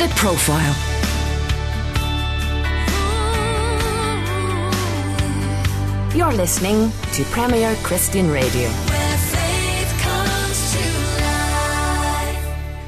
The Profile. You're listening to Premier Christian Radio.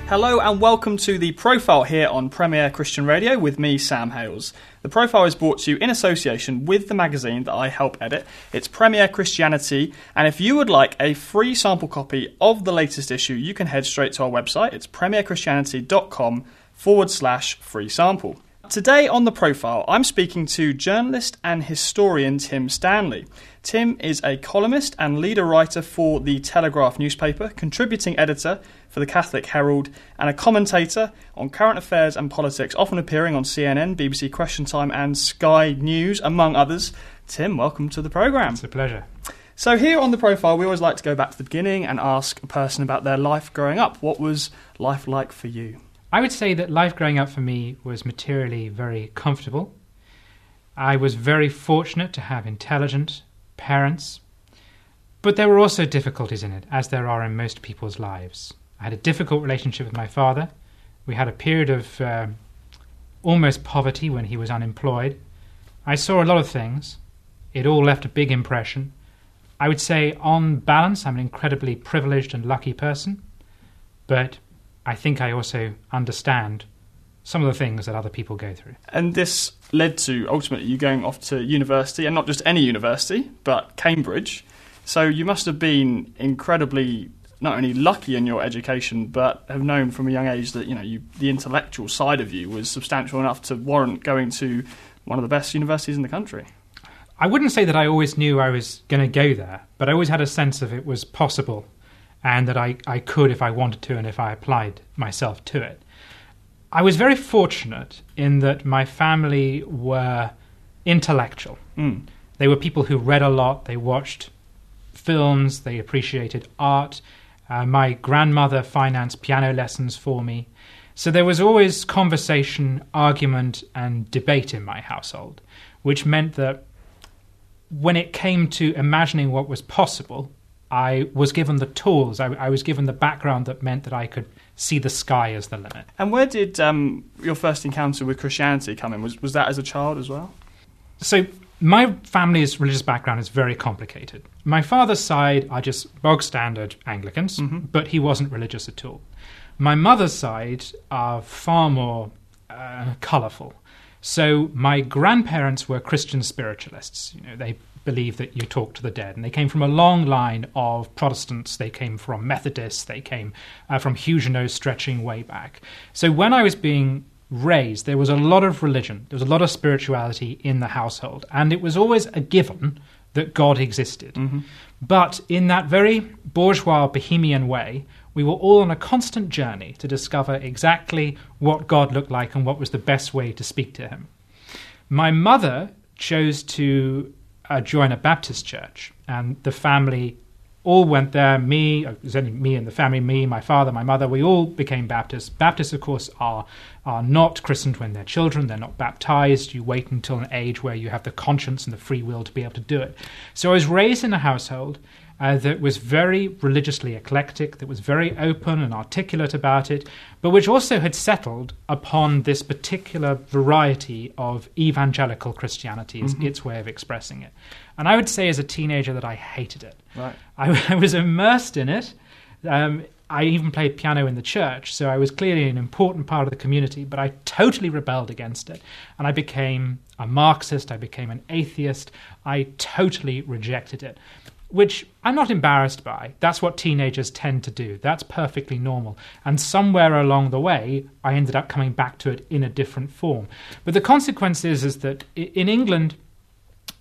Hello and welcome to the Profile here on Premier Christian Radio with me, Sam Hailes. The Profile is brought to you in association with the magazine that I help edit. It's Premier Christianity, and if you would like a free sample copy of the latest issue, you can head straight to our website. It's premierchristianity.com forward slash free sample. Today on the profile, I'm speaking to journalist and historian Tim Stanley. Tim is a columnist and leader writer for the Telegraph newspaper, contributing editor for the Catholic Herald, and a commentator on current affairs and politics, often appearing on CNN, BBC Question Time, and Sky News, among others. Tim, welcome to the programme. It's a pleasure. So, here on the profile, we always like to go back to the beginning and ask a person about their life growing up. What was life like for you? I would say that life growing up for me was materially very comfortable. I was very fortunate to have intelligent parents, but there were also difficulties in it, as there are in most people's lives. I had a difficult relationship with my father. We had a period of uh, almost poverty when he was unemployed. I saw a lot of things. It all left a big impression. I would say, on balance, I'm an incredibly privileged and lucky person, but I think I also understand some of the things that other people go through. And this led to ultimately you going off to university, and not just any university, but Cambridge. So you must have been incredibly not only lucky in your education, but have known from a young age that you know you, the intellectual side of you was substantial enough to warrant going to one of the best universities in the country. I wouldn't say that I always knew I was going to go there, but I always had a sense of it was possible and that I, I could if I wanted to and if I applied myself to it. I was very fortunate in that my family were intellectual. Mm. They were people who read a lot, they watched films, they appreciated art. Uh, my grandmother financed piano lessons for me. So there was always conversation, argument, and debate in my household, which meant that when it came to imagining what was possible, I was given the tools, I, I, was given the background that meant that I could see the sky as the limit. And where did um, your first encounter with Christianity come in? Was, was that as a child as well? So, my family's religious background is very complicated. My father's side are just bog standard Anglicans, mm-hmm. but he wasn't religious at all. My mother's side are far more uh, colourful. So my grandparents were Christian spiritualists. You know, they believe that you talk to the dead. And they came from a long line of Protestants. They came from Methodists. They came uh, from Huguenots stretching way back. So when I was being raised, there was a lot of religion, there was a lot of spirituality in the household. And it was always a given that God existed. Mm-hmm. But in that very bourgeois, bohemian way, we were all on a constant journey to discover exactly what God looked like and what was the best way to speak to him. My mother chose to uh, join a Baptist church, and the family all went there. Me, it was only me and the family, me, my father, my mother, we all became Baptists. Baptists, of course, are, are not christened when they're children, they're not baptized. You wait until an age where you have the conscience and the free will to be able to do it. So I was raised in a household uh, that was very religiously eclectic, that was very open and articulate about it, but which also had settled upon this particular variety of evangelical Christianity, mm-hmm. its way of expressing it. And I would say as a teenager that I hated it. Right. I, I was immersed in it. Um, I even played piano in the church, so I was clearly an important part of the community, but I totally rebelled against it. And I became a Marxist, I became an atheist, I totally rejected it which I'm not embarrassed by. That's what teenagers tend to do. That's perfectly normal. And somewhere along the way, I ended up coming back to it in a different form. But the consequence is, is that in England,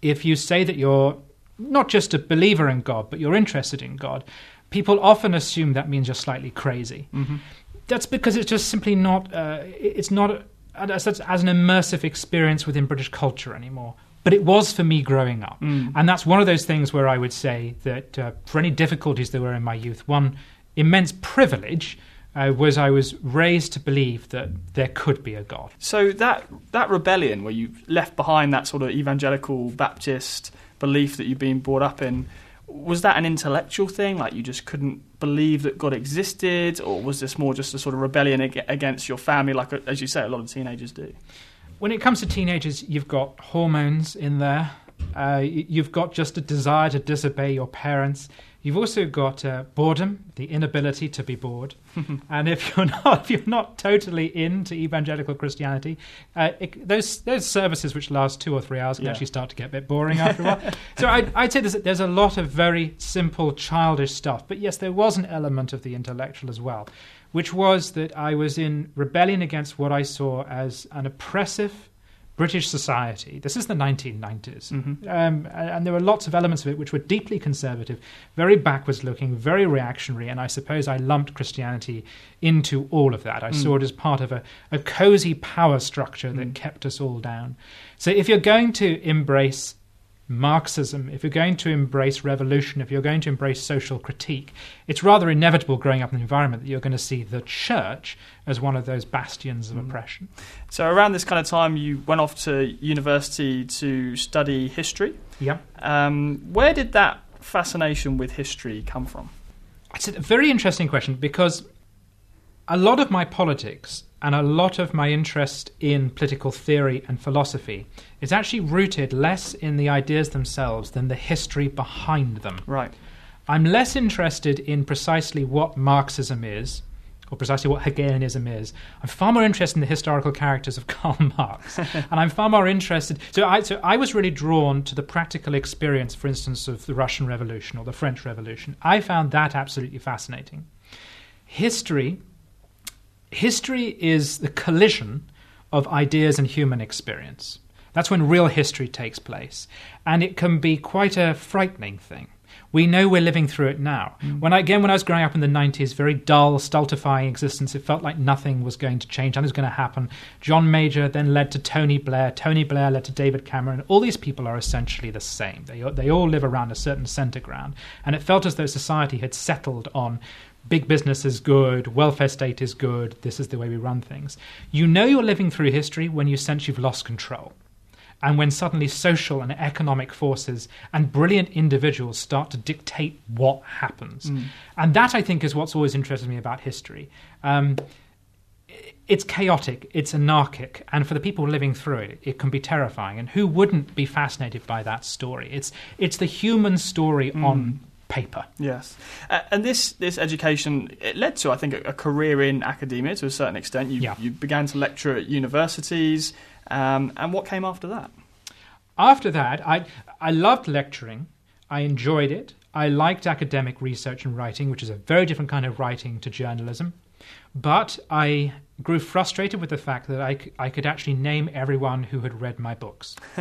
if you say that you're not just a believer in God, but you're interested in God, people often assume that means you're slightly crazy. Mm-hmm. That's because it's just simply not. Uh, it's not as, as an immersive experience within British culture anymore but it was for me growing up. Mm. And that's one of those things where I would say that uh, for any difficulties there were in my youth, one immense privilege uh, was I was raised to believe that there could be a God. So that that rebellion, where you left behind that sort of evangelical Baptist belief that you've been brought up in, was that an intellectual thing? Like you just couldn't believe that God existed, or was this more just a sort of rebellion ag- against your family, like as you say, a lot of teenagers do? When it comes to teenagers, you've got hormones in there. Uh, you've got just a desire to disobey your parents. You've also got uh, boredom, the inability to be bored, and if you're not if you're not totally into evangelical Christianity, uh, it, those those services which last two or three hours can Yeah. actually start to get a bit boring after a while. So I'd, I'd say there's there's a lot of very simple childish stuff, but yes, there was an element of the intellectual as well, which was that I was in rebellion against what I saw as an oppressive British society. This is the 1990s. Mm-hmm. Um, and there were lots of elements of it which were deeply conservative, very backwards looking, very reactionary, and I suppose I lumped Christianity into all of that. I Mm. saw it as part of a, a cozy power structure that Mm. kept us all down. So if you're going to embrace Marxism, if you're going to embrace revolution, if you're going to embrace social critique, it's rather inevitable growing up in an environment that you're going to see the church as one of those bastions of Mm. oppression. So around this kind of time, you went off to university to study history. Yep. Um, where did that fascination with history come from? It's a very interesting question because a lot of my politics and a lot of my interest in political theory and philosophy is actually rooted less in the ideas themselves than the history behind them. Right. I'm less interested in precisely what Marxism is or precisely what Hegelianism is. I'm far more interested in the historical characters of Karl Marx. and I'm far more interested. So I, so I was really drawn to the practical experience, for instance, of the Russian Revolution or the French Revolution. I found that absolutely fascinating. History, history is the collision of ideas and human experience. That's when real history takes place. And it can be quite a frightening thing. We know we're living through it now. Mm. When I, again, when I was growing up in the 90s, very dull, stultifying existence, it felt like nothing was going to change, nothing was going to happen. John Major then led to Tony Blair. Tony Blair led to David Cameron. All these people are essentially the same. They, they all live around a certain center ground. And it felt as though society had settled on big business is good, welfare state is good, this is the way we run things. You know you're living through history when you sense you've lost control. And when suddenly social and economic forces and brilliant individuals start to dictate what happens. And that, I think, is what's always interested me about history. Um, it's chaotic, it's anarchic, and for the people living through it, it can be terrifying. And who wouldn't be fascinated by that story? It's, it's the human story on paper. Yes, uh, and this this education it led to I think a, a career in academia to a certain extent. You Yeah. you began to lecture at universities, um, and what came after that? After that, I, I loved lecturing. I enjoyed it. I liked academic research and writing, which is a very different kind of writing to journalism. But I grew frustrated with the fact that I, I could actually name everyone who had read my books.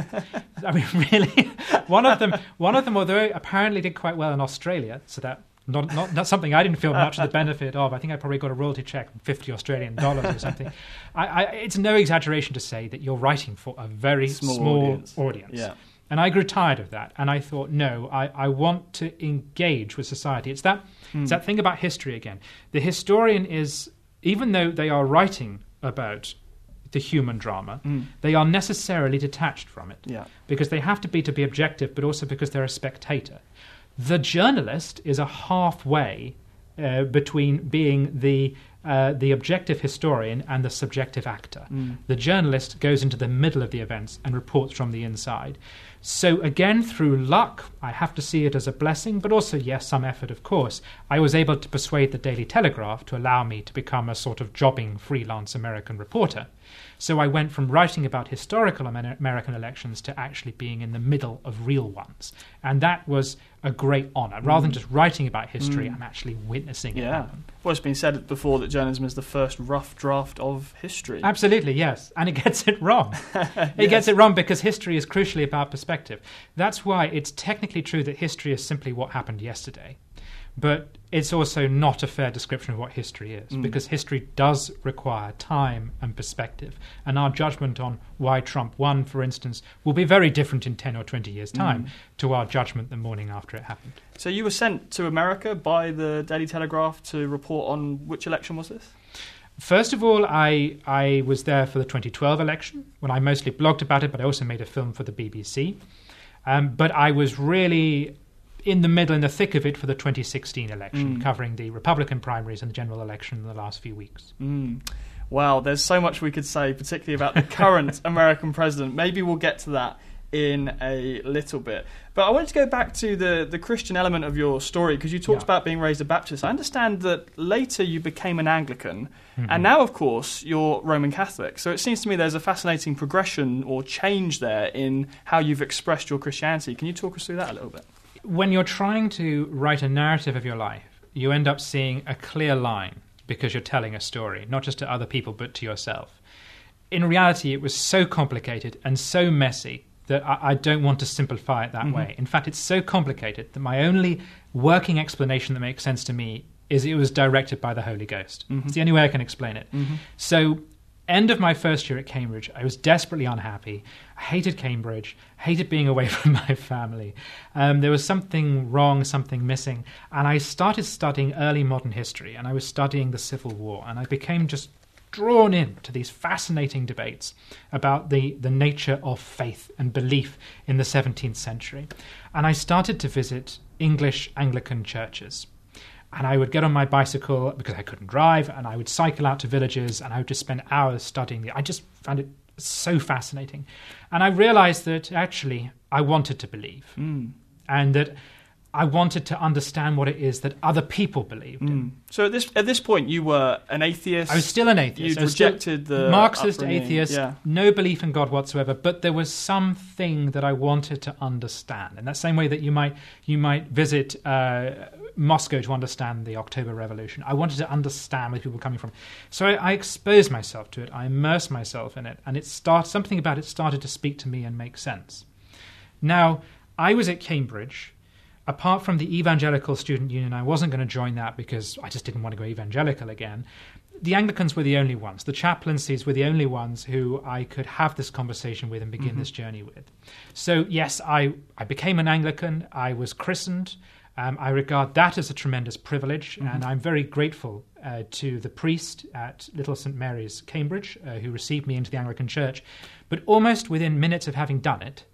I mean, really, one of them, one of them, although apparently did quite well in Australia, so that not, not, not something I didn't feel much of the benefit of. I think I probably got a royalty check, fifty Australian dollars or something. I, I, it's no exaggeration to say that you're writing for a very Small small, audience. audience. Yeah. And I grew tired of that. And I thought, no, I, I want to engage with society. It's that, it's hmm. that thing about history again. The historian is, even though they are writing about the human drama, they are necessarily detached from it. Yeah. Because they have to be to be objective, but also because they're a spectator. The journalist is a halfway uh, between being the uh, the objective historian and the subjective actor. The journalist goes into the middle of the events and reports from the inside. So again, through luck, I have to see it as a blessing, but also yes, some effort, of course. I was able to persuade the Daily Telegraph to allow me to become a sort of jobbing freelance American reporter. So I went from writing about historical American elections to actually being in the middle of real ones. And that was a great honor. Mm. Rather than just writing about history, mm. I'm actually witnessing it Yeah. happen. Well, it's been said before that journalism is the first rough draft of history. Absolutely, yes. And it gets it wrong. It gets it wrong because history is crucially about perspective. That's why it's technically true that history is simply what happened yesterday. But it's also not a fair description of what history is because history does require time and perspective. And our judgment on why Trump won, for instance, will be very different in 10 or 20 years' time to our judgment the morning after it happened. So you were sent to America by the Daily Telegraph to report on which election was this? First of all, I, I was there for the 2012 election when I mostly blogged about it, but I also made a film for the BBC. Um, but I was really in the middle, in the thick of it for the 2016 election, covering the Republican primaries and the general election in the last few weeks. Mm. Well, there's so much we could say, particularly about the current American president. Maybe we'll get to that in a little bit. But I wanted to go back to the, the Christian element of your story because you talked Yeah. about being raised a Baptist. I understand that later you became an Anglican, Mm-hmm. and now, of course, you're Roman Catholic. So it seems to me there's a fascinating progression or change there in how you've expressed your Christianity. Can you talk us through that a little bit? When you're trying to write a narrative of your life, you end up seeing a clear line because you're telling a story, not just to other people, but to yourself. In reality, it was so complicated and so messy that I, I don't want to simplify it that mm-hmm. way. In fact, it's so complicated that my only working explanation that makes sense to me is it was directed by the Holy Ghost. Mm-hmm. It's the only way I can explain it. Mm-hmm. So, end of my first year at Cambridge, I was desperately unhappy. I hated Cambridge, hated being away from my family. Um, there was something wrong, something missing. And I started studying early modern history, and I was studying the Civil War, and I became just drawn in to these fascinating debates about the, the nature of faith and belief in the 17th century. And I started to visit English Anglican churches and I would get on my bicycle because I couldn't drive, and I would cycle out to villages, and I would just spend hours studying the. I just found it so fascinating, and I realized that actually I wanted to believe, hmm. and that I wanted to understand what it is that other people believed in. So at this at this point, you were an atheist. I was still an atheist. You'd I was still rejected the Marxist upbringing, atheist, yeah. no belief in God whatsoever. But there was something that I wanted to understand, in that same way that you might you might visit uh, Moscow to understand the October Revolution. I wanted to understand where people were coming from, so I, I exposed myself to it. I immersed myself in it, and it start something about it started to speak to me and make sense. Now I was at Cambridge apart from the Evangelical Student Union, I wasn't going to join that because I just didn't want to go evangelical again. The Anglicans were the only ones. The chaplaincies were the only ones who I could have this conversation with and begin this journey with. So, yes, I, I became an Anglican. I was christened. Um, I regard that as a tremendous privilege, and I'm very grateful uh, to the priest at Little St Mary's, Cambridge, uh, who received me into the Anglican Church. But almost within minutes of having done it,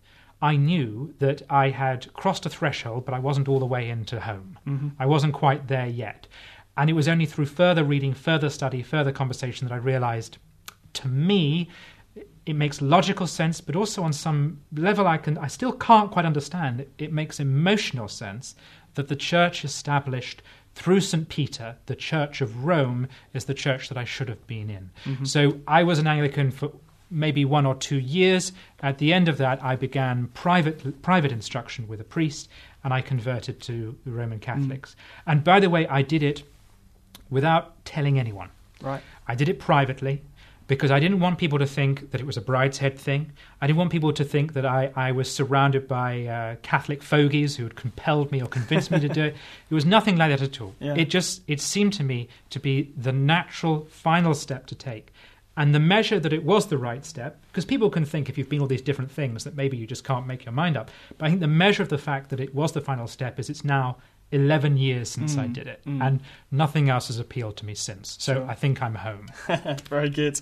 I knew that I had crossed a threshold, but I wasn't all the way into home. Mm-hmm. I wasn't quite there yet. And it was only through further reading, further study, further conversation that I realized to me it makes logical sense, but also on some level I can I still can't quite understand. It, it makes emotional sense that the church established through St. Peter, the Church of Rome, is the church that I should have been in. Mm-hmm. So I was an Anglican for maybe one or two years. At the end of that, I began private private instruction with a priest, and I converted to the Roman Catholics. And by the way, I did it without telling anyone. Right. I did it privately because I didn't want people to think that it was a Brideshead thing. I didn't want people to think that I, I was surrounded by uh, Catholic fogies who had compelled me or convinced me to do it. It was nothing like that at all. Yeah. It just it seemed to me to be the natural final step to take. And the measure that it was the right step, because people can think if you've been all these different things that maybe you just can't make your mind up. But I think the measure of the fact that it was the final step is it's now 11 years since I mm, did it. Mm. And nothing else has appealed to me since. So Sure. I think I'm home. Very good.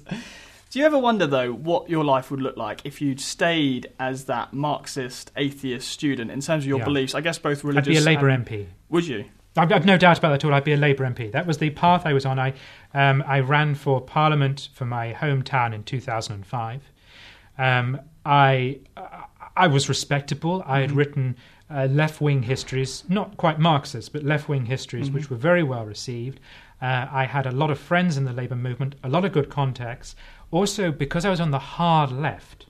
Do you ever wonder, though, what your life would look like if you'd stayed as that Marxist atheist student in terms of your Yeah. beliefs? I guess both religious. I'd be a Labour and- MP. Would you? I've, I've no doubt about that at all. I'd be a Labour MP. That was the path I was on. I um, I ran for Parliament for my hometown in 2005. Um, I I was respectable. I had written uh, left wing histories, not quite Marxist, but left wing histories, which were very well received. Uh, I had a lot of friends in the Labour movement, a lot of good contacts. Also, because I was on the hard left,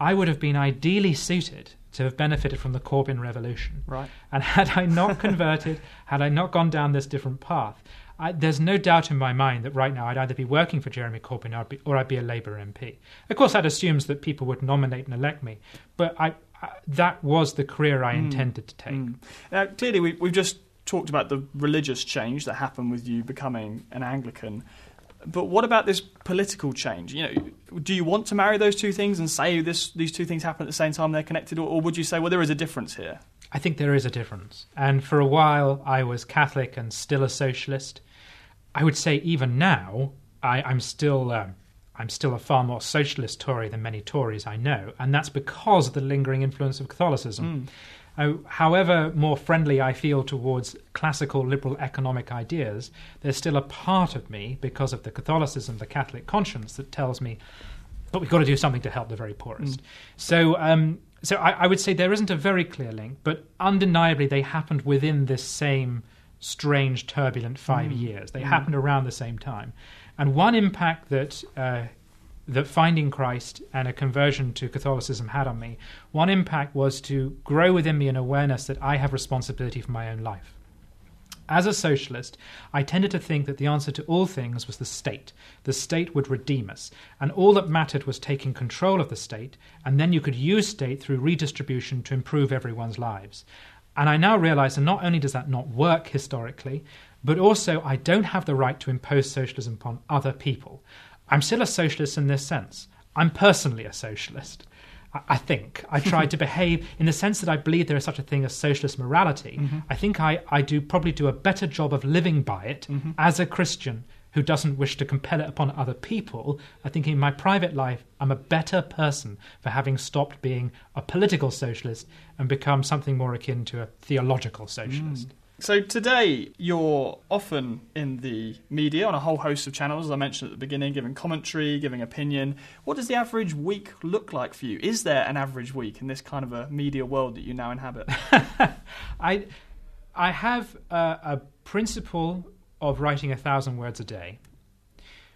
I would have been ideally suited to have benefited from the Corbyn revolution. Right. And had I not converted, had I not gone down this different path, I, there's no doubt in my mind that right now I'd either be working for Jeremy Corbyn or I'd be, or I'd be a Labour MP. Of course, that assumes that people would nominate and elect me, but I, I, that was the career I intended to take. Mm. Now, clearly, we, we've just talked about the religious change that happened with you becoming an Anglican. But what about this political change? You know, do you want to marry those two things and say this, these two things happen at the same time, they're connected, or, or would you say, well, there is a difference here? I think there is a difference. And for a while, I was Catholic and still a socialist. I would say even now, I, I'm still. Um, I'm still a far more socialist Tory than many Tories I know, and that's because of the lingering influence of Catholicism. I, however more friendly I feel towards classical liberal economic ideas, there's still a part of me, because of the Catholicism, the Catholic conscience, that tells me, but we've got to do something to help the very poorest. Mm. So, um, so I, I, would say there isn't a very clear link, but undeniably they happened within this same strange, turbulent five mm. years. They mm. happened around the same time. And one impact that uh, that finding Christ and a conversion to Catholicism had on me, one impact was to grow within me an awareness that I have responsibility for my own life. As a socialist, I tended to think that the answer to all things was the state. The state would redeem us, and all that mattered was taking control of the state, and then you could use state through redistribution to improve everyone's lives. And I now realize that not only does that not work historically, but also I don't have the right to impose socialism upon other people. I'm still a socialist in this sense. I'm personally a socialist. I think I try to behave in the sense that I believe there is such a thing as socialist morality. Mm-hmm. I think I, I do probably do a better job of living by it mm-hmm. as a Christian who doesn't wish to compel it upon other people. I think in my private life, I'm a better person for having stopped being a political socialist and become something more akin to a theological socialist. Mm. So today you're often in the media on a whole host of channels, as I mentioned at the beginning, giving commentary, giving opinion. What does the average week look like for you? Is there an average week in this kind of a media world that you now inhabit? I, I have a, a principle of writing a thousand words a day,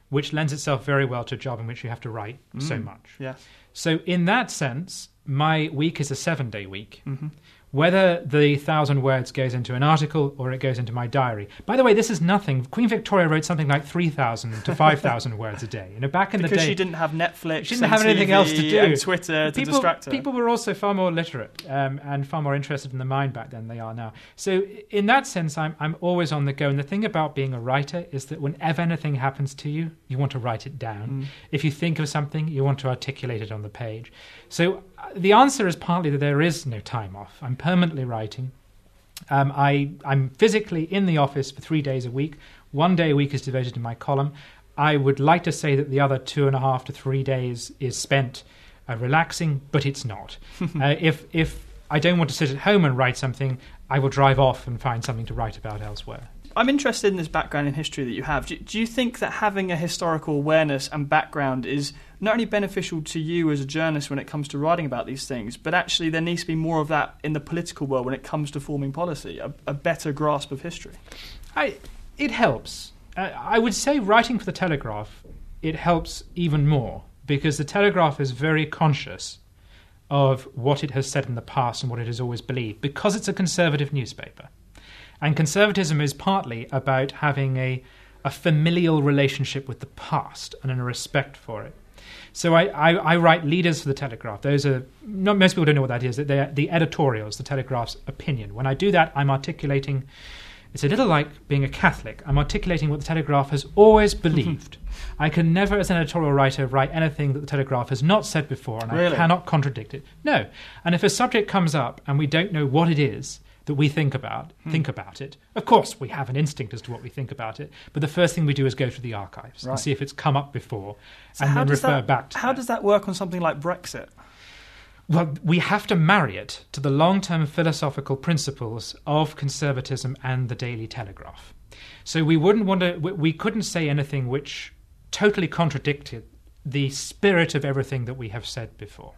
which lends itself very well to a job in which you have to write mm, so much. Yes. So in that sense, my week is a seven-day week. Mm-hmm whether the thousand words goes into an article or it goes into my diary. By the way, this is nothing. Queen Victoria wrote something like 3,000 to 5,000 words a day. You know, back in because the day. Because she didn't have Netflix. She didn't have anything TV else to do. And Twitter to people, distract her. People were also far more literate um, and far more interested in the mind back then than they are now. So, in that sense, I'm, I'm always on the go. And the thing about being a writer is that whenever anything happens to you, you want to write it down. Mm. If you think of something, you want to articulate it on the page. So, the answer is partly that there is no time off. I'm permanently writing. Um, I, I'm physically in the office for three days a week. One day a week is devoted to my column. I would like to say that the other two and a half to three days is spent uh, relaxing, but it's not. uh, if if I don't want to sit at home and write something, I will drive off and find something to write about elsewhere. I'm interested in this background in history that you have. Do, do, you think that having a historical awareness and background is not only beneficial to you as a journalist when it comes to writing about these things, but actually there needs to be more of that in the political world when it comes to forming policy, a, a better grasp of history? I, it helps. Uh, I would say writing for the Telegraph, it helps even more because the Telegraph is very conscious of what it has said in the past and what it has always believed because it's a conservative newspaper. And conservatism is partly about having a, a familial relationship with the past and a respect for it. So I, I, I, write leaders for the Telegraph. Those are not most people don't know what that is. That They're the editorials, the Telegraph's opinion. When I do that, I'm articulating. It's a little like being a Catholic. I'm articulating what the Telegraph has always believed. I can never, as an editorial writer, write anything that the Telegraph has not said before, and really? I cannot contradict it. No. And if a subject comes up and we don't know what it is, that we think about, hmm. think about it. Of course, we have an instinct as to what we think about it, but the first thing we do is go to the archives right. and see if it's come up before, so and then refer that, back to. How that. does that work on something like Brexit? Well, we have to marry it to the long-term philosophical principles of conservatism and the Daily Telegraph. So we wouldn't want to. We couldn't say anything which totally contradicted the spirit of everything that we have said before.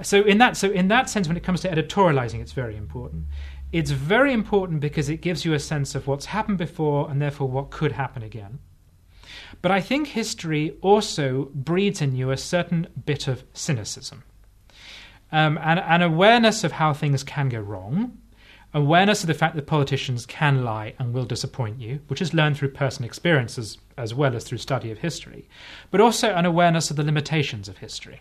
So in that so in that sense, when it comes to editorializing, it's very important. It's very important because it gives you a sense of what's happened before and therefore what could happen again. But I think history also breeds in you a certain bit of cynicism um, and an awareness of how things can go wrong, awareness of the fact that politicians can lie and will disappoint you, which is learned through personal experiences as well as through study of history, but also an awareness of the limitations of history.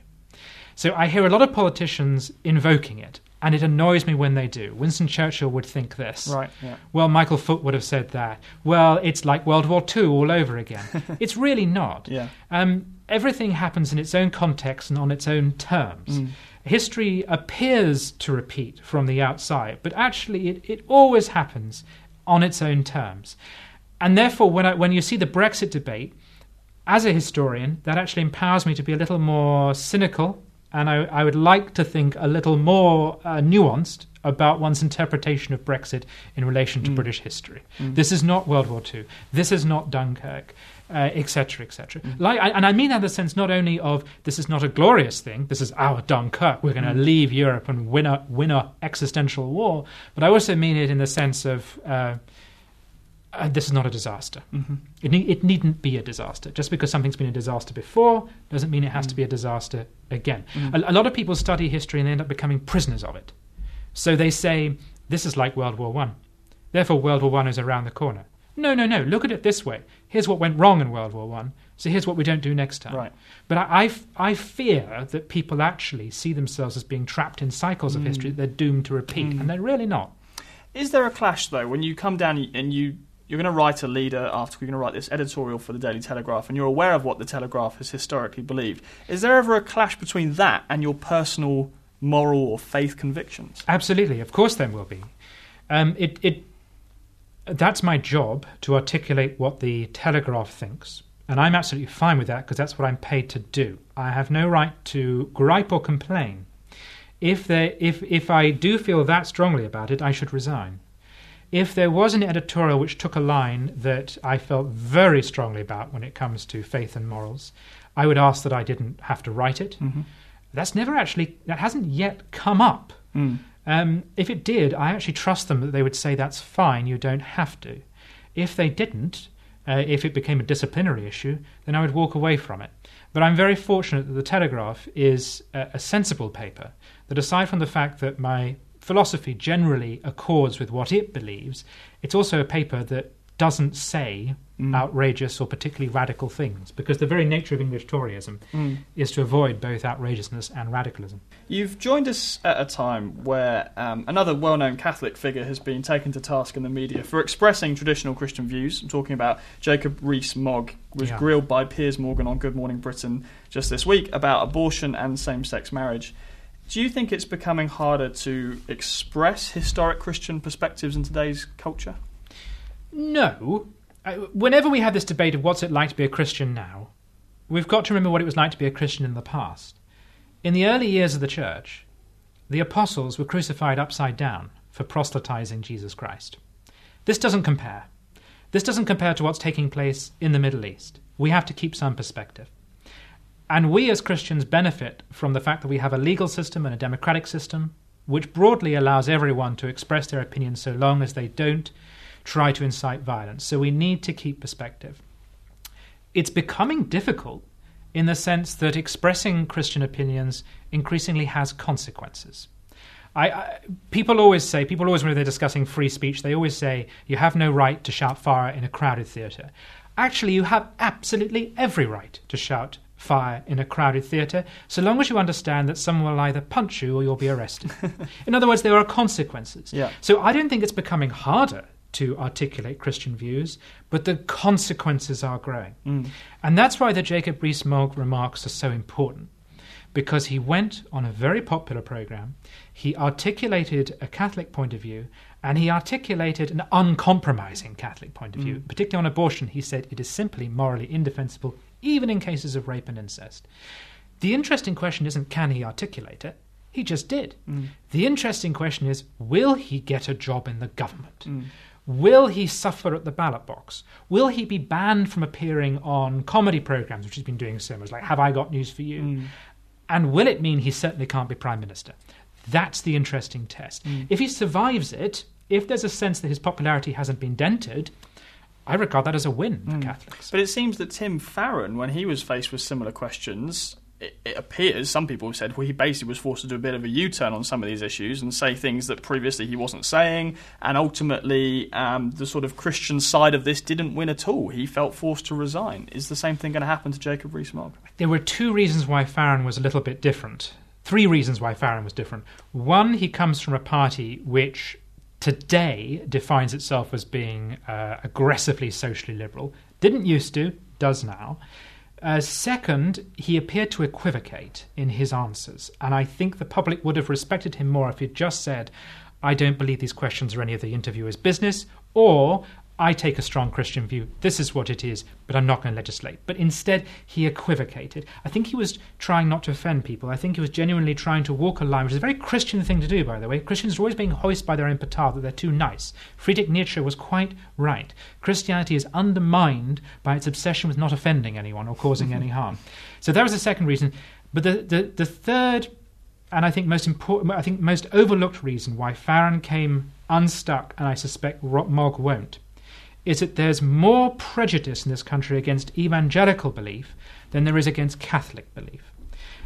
So I hear a lot of politicians invoking it, and it annoys me when they do. Winston Churchill would think this. Right. Yeah. Well, Michael Foot would have said that. Well, it's like World War II all over again. it's really not. Yeah. Um, everything happens in its own context and on its own terms. Mm. History appears to repeat from the outside, but actually it, it always happens on its own terms. And therefore, when, I, when you see the Brexit debate, as a historian, that actually empowers me to be a little more cynical and I, I, would like to think a little more uh, nuanced about one's interpretation of Brexit in relation to British history. This is not World War II. This is not Dunkirk, etc., uh, etc. Et like, and I mean that in the sense not only of this is not a glorious thing, this is our Dunkirk, we're going to leave Europe and win a, win a existential war, but I also mean it in the sense of uh, uh, this is not a disaster. Mm-hmm. It, ne- it needn't be a disaster. Just because something's been a disaster before doesn't mean it has to be a disaster again. A, a lot of people study history and they end up becoming prisoners of it. So they say, this is like World War One. Therefore, World War One is around the corner. No, no, no. Look at it this way. Here's what went wrong in World War One. So here's what we don't do next time. Right. But I, I f- I fear that people actually see themselves as being trapped in cycles of history that they're doomed to repeat, and they're really not. Is there a clash though when you come down and you you're going to write a leader article, you're going to write this editorial for the Daily Telegraph, and you're aware of what the Telegraph has historically believed? Is there ever a clash between that and your personal moral or faith convictions? Absolutely, of course, there will be. Um, it, it, that's my job to articulate what the Telegraph thinks, and I'm absolutely fine with that because that's what I'm paid to do. I have no right to gripe or complain. If there, if if I do feel that strongly about it, I should resign. If there was an editorial which took a line that I felt very strongly about when it comes to faith and morals, I would ask that I didn't have to write it. That's never actually, that hasn't yet come up. Um, if it did, I actually trust them that they would say that's fine, you don't have to. If they didn't, uh, if it became a disciplinary issue, then I would walk away from it. But I'm very fortunate that the Telegraph is a, a sensible paper, that aside from the fact that my philosophy generally accords with what it believes, it's also a paper that doesn't say outrageous or particularly radical things, because the very nature of English Toryism is to avoid both outrageousness and radicalism. You've joined us at a time where um, another well known Catholic figure has been taken to task in the media for expressing traditional Christian views. I'm talking about Jacob Rees Mogg, was Yeah. grilled by Piers Morgan on Good Morning Britain just this week about abortion and same sex marriage. Do you think it's becoming harder to express historic Christian perspectives in today's culture? No. Whenever we have this debate of what's it like to be a Christian now, we've got to remember what it was like to be a Christian in the past. In the early years of the church, the apostles were crucified upside down for proselytizing Jesus Christ. This doesn't compare. This doesn't compare to what's taking place in the Middle East. We have to keep some perspective. And we as Christians benefit from the fact that we have a legal system and a democratic system which broadly allows everyone to express their opinion so long as they don't try to incite violence. So we need to keep perspective. It's becoming difficult in the sense that expressing Christian opinions increasingly has consequences. I, I, people always say, people always, when they're discussing free speech, they always say, you have no right to shout fire in a crowded theatre. Actually, you have absolutely every right to shout fire in a crowded theatre, so long as you understand that someone will either punch you or you'll be arrested. in other words, there are consequences. Yeah. So I don't think it's becoming harder to articulate Christian views, but the consequences are growing. Mm. And that's why the Jacob Rees-Mogg remarks are so important because he went on a very popular program, he articulated a Catholic point of view, and he articulated an uncompromising Catholic point of view. Mm. Particularly on abortion, he said it is simply morally indefensible, even in cases of rape and incest. The interesting question isn't can he articulate it? He just did. Mm. The interesting question is will he get a job in the government? Mm. Will he suffer at the ballot box? Will he be banned from appearing on comedy programs, which he's been doing so much, like Have I Got News for You? Mm. And will it mean he certainly can't be Prime Minister? That's the interesting test. If he survives it, if there's a sense that his popularity hasn't been dented, I regard that as a win for Catholics. But it seems that Tim Farron, when he was faced with similar questions, it, it appears some people have said well, he basically was forced to do a bit of a U-turn on some of these issues and say things that previously he wasn't saying, and ultimately um, the sort of Christian side of this didn't win at all. He felt forced to resign. Is the same thing going to happen to Jacob Rees-Mogg? There were two reasons why Farron was a little bit different. Three reasons why Farron was different. One, he comes from a party which today defines itself as being uh, aggressively socially liberal. Didn't used to, does now. Uh, second, he appeared to equivocate in his answers, and I think the public would have respected him more if he'd just said, I don't believe these questions are any of the interviewer's business, or I take a strong Christian view. This is what it is, but I'm not going to legislate. But instead, he equivocated. I think he was trying not to offend people. I think he was genuinely trying to walk a line, which is a very Christian thing to do, by the way. Christians are always being hoisted by their own petard that they're too nice. Friedrich Nietzsche was quite right. Christianity is undermined by its obsession with not offending anyone or causing mm-hmm. any harm. So that was the second reason. But the, the, the third, and I think most important, I think most overlooked reason why Farron came unstuck, and I suspect Mogg won't, is that there's more prejudice in this country against evangelical belief than there is against Catholic belief.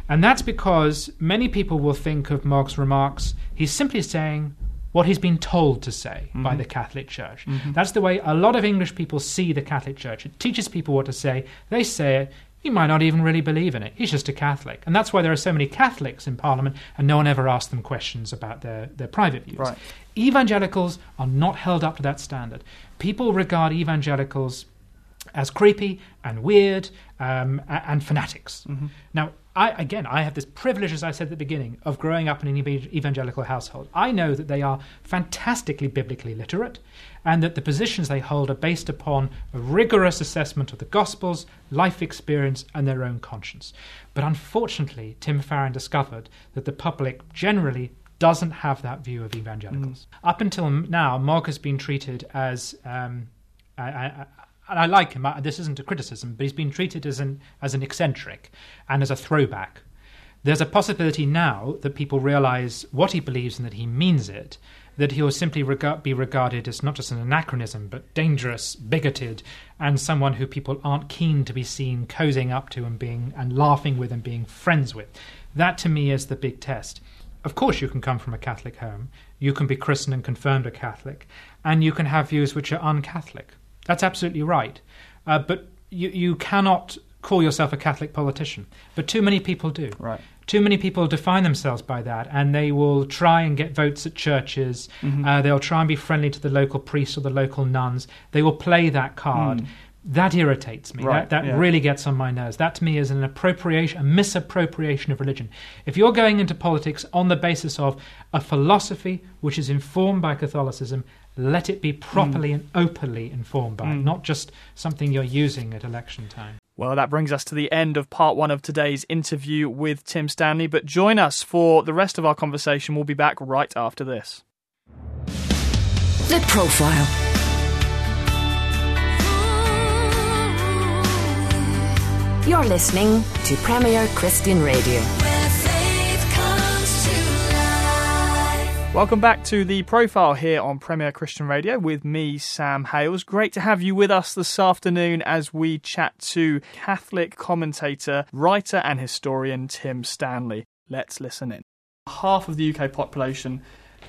And that's because many people will think of Mogg's remarks, he's simply saying what he's been told to say mm-hmm. by the Catholic Church. Mm-hmm. That's the way a lot of English people see the Catholic Church. It teaches people what to say, they say it, he might not even really believe in it. He's just a Catholic. And that's why there are so many Catholics in Parliament and no one ever asks them questions about their, their private views. Right. Evangelicals are not held up to that standard. People regard evangelicals as creepy and weird um, and fanatics. Mm-hmm. Now, I, again, I have this privilege, as I said at the beginning, of growing up in an evangelical household. I know that they are fantastically biblically literate and that the positions they hold are based upon a rigorous assessment of the Gospels, life experience, and their own conscience. But unfortunately, Tim Farron discovered that the public generally doesn't have that view of evangelicals. Mm. Up until now, Mogg has been treated as um, I, I, and I like him. This isn't a criticism, but he's been treated as an as an eccentric and as a throwback. There's a possibility now that people realise what he believes and that he means it. That he will simply be regarded as not just an anachronism, but dangerous, bigoted, and someone who people aren't keen to be seen cozying up to and being and laughing with and being friends with. That to me is the big test. Of course, you can come from a Catholic home, you can be christened and confirmed a Catholic, and you can have views which are un-Catholic. That's absolutely right. Uh, but you, you cannot call yourself a Catholic politician. But too many people do. Right. Too many people define themselves by that, and they will try and get votes at churches. Mm-hmm. Uh, they'll try and be friendly to the local priests or the local nuns. They will play that card. Mm. That irritates me. Right, that that yeah. really gets on my nerves. That to me is an appropriation, a misappropriation of religion. If you're going into politics on the basis of a philosophy which is informed by Catholicism let it be properly mm. and openly informed by, mm. not just something you're using at election time. Well, that brings us to the end of part one of today's interview with Tim Stanley. But join us for the rest of our conversation. We'll be back right after this. The Profile. You're listening to Premier Christian Radio. Welcome back to the profile here on Premier Christian Radio with me, Sam Hailes. Great to have you with us this afternoon as we chat to Catholic commentator, writer, and historian Tim Stanley. Let's listen in. Half of the UK population